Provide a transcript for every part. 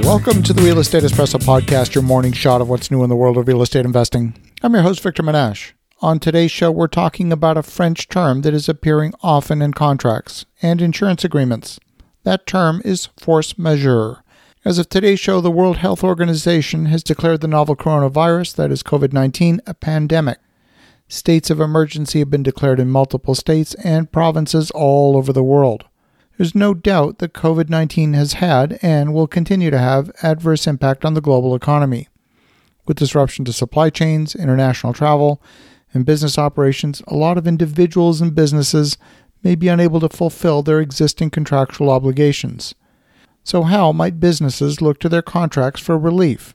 Welcome to the Real Estate Espresso Podcast, your morning shot of what's new in the world of real estate investing. I'm your host, Victor Menasce. On today's show, we're talking about a French term that is appearing often in contracts and insurance agreements. That term is force majeure. As of today's show, the World Health Organization has declared the novel coronavirus, that is COVID 19, a pandemic. States of emergency have been declared in multiple states and provinces all over the world. There's no doubt that COVID 19 has had and will continue to have adverse impact on the global economy. With disruption to supply chains, international travel, and business operations, a lot of individuals and businesses may be unable to fulfill their existing contractual obligations. So, how might businesses look to their contracts for relief?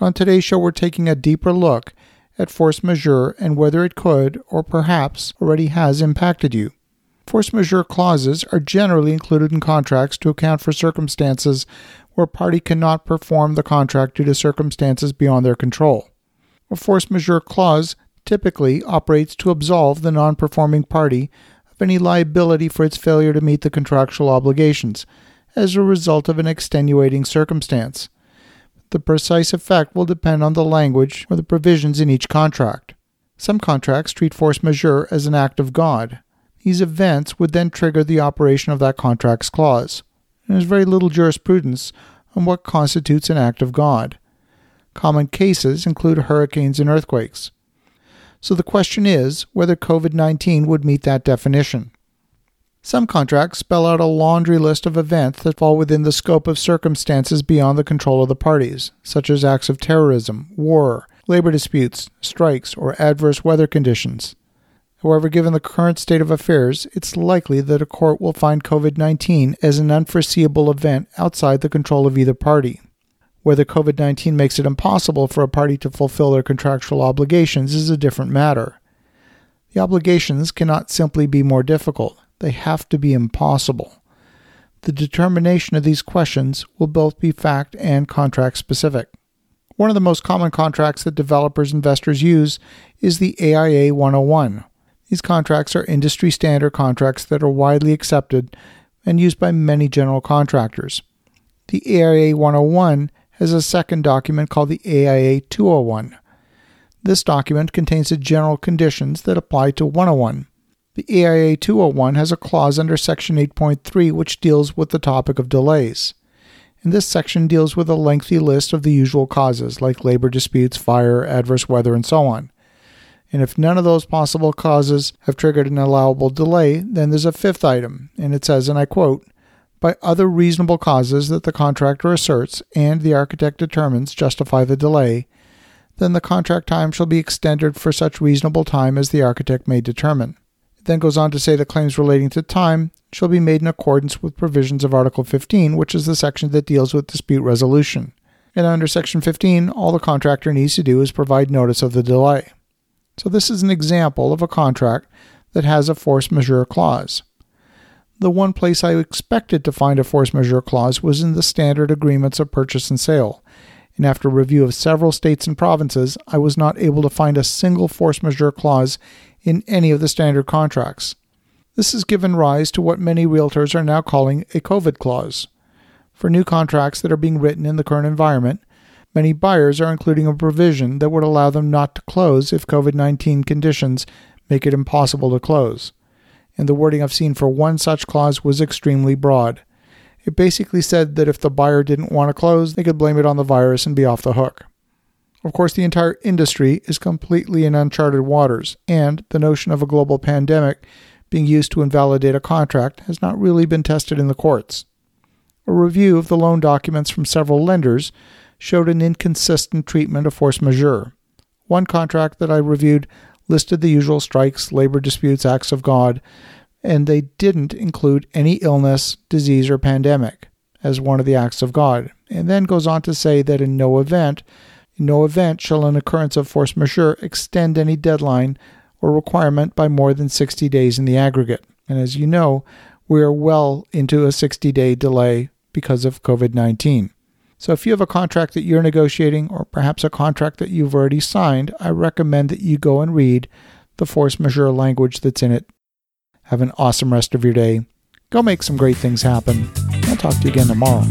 On today's show, we're taking a deeper look at force majeure and whether it could, or perhaps already has, impacted you. Force majeure clauses are generally included in contracts to account for circumstances where a party cannot perform the contract due to circumstances beyond their control. A force majeure clause typically operates to absolve the non performing party of any liability for its failure to meet the contractual obligations as a result of an extenuating circumstance. The precise effect will depend on the language or the provisions in each contract. Some contracts treat force majeure as an act of God, these events would then trigger the operation of that contract's clause. There's very little jurisprudence on what constitutes an act of God. Common cases include hurricanes and earthquakes. So the question is whether COVID 19 would meet that definition. Some contracts spell out a laundry list of events that fall within the scope of circumstances beyond the control of the parties, such as acts of terrorism, war, labor disputes, strikes, or adverse weather conditions. However, given the current state of affairs, it's likely that a court will find COVID 19 as an unforeseeable event outside the control of either party. Whether COVID 19 makes it impossible for a party to fulfill their contractual obligations is a different matter. The obligations cannot simply be more difficult, they have to be impossible. The determination of these questions will both be fact and contract specific. One of the most common contracts that developers investors use is the AIA 101, these contracts are industry standard contracts that are widely accepted and used by many general contractors. The AIA 101 has a second document called the AIA 201. This document contains the general conditions that apply to 101. The AIA 201 has a clause under Section 8.3 which deals with the topic of delays. And this section deals with a lengthy list of the usual causes like labor disputes, fire, adverse weather, and so on. And if none of those possible causes have triggered an allowable delay, then there's a fifth item, and it says, and I quote, by other reasonable causes that the contractor asserts and the architect determines justify the delay, then the contract time shall be extended for such reasonable time as the architect may determine. It then goes on to say that claims relating to time shall be made in accordance with provisions of Article 15, which is the section that deals with dispute resolution. And under Section 15, all the contractor needs to do is provide notice of the delay. So, this is an example of a contract that has a force majeure clause. The one place I expected to find a force majeure clause was in the standard agreements of purchase and sale. And after review of several states and provinces, I was not able to find a single force majeure clause in any of the standard contracts. This has given rise to what many realtors are now calling a COVID clause. For new contracts that are being written in the current environment, Many buyers are including a provision that would allow them not to close if COVID 19 conditions make it impossible to close. And the wording I've seen for one such clause was extremely broad. It basically said that if the buyer didn't want to close, they could blame it on the virus and be off the hook. Of course, the entire industry is completely in uncharted waters, and the notion of a global pandemic being used to invalidate a contract has not really been tested in the courts. A review of the loan documents from several lenders showed an inconsistent treatment of force majeure. One contract that I reviewed listed the usual strikes, labor disputes, acts of God, and they didn't include any illness, disease, or pandemic as one of the acts of God, and then goes on to say that in no event, in no event shall an occurrence of force majeure extend any deadline or requirement by more than 60 days in the aggregate. And as you know, we are well into a 60 day delay because of COVID 19. So if you have a contract that you're negotiating or perhaps a contract that you've already signed, I recommend that you go and read the force majeure language that's in it. Have an awesome rest of your day. Go make some great things happen. I'll talk to you again tomorrow.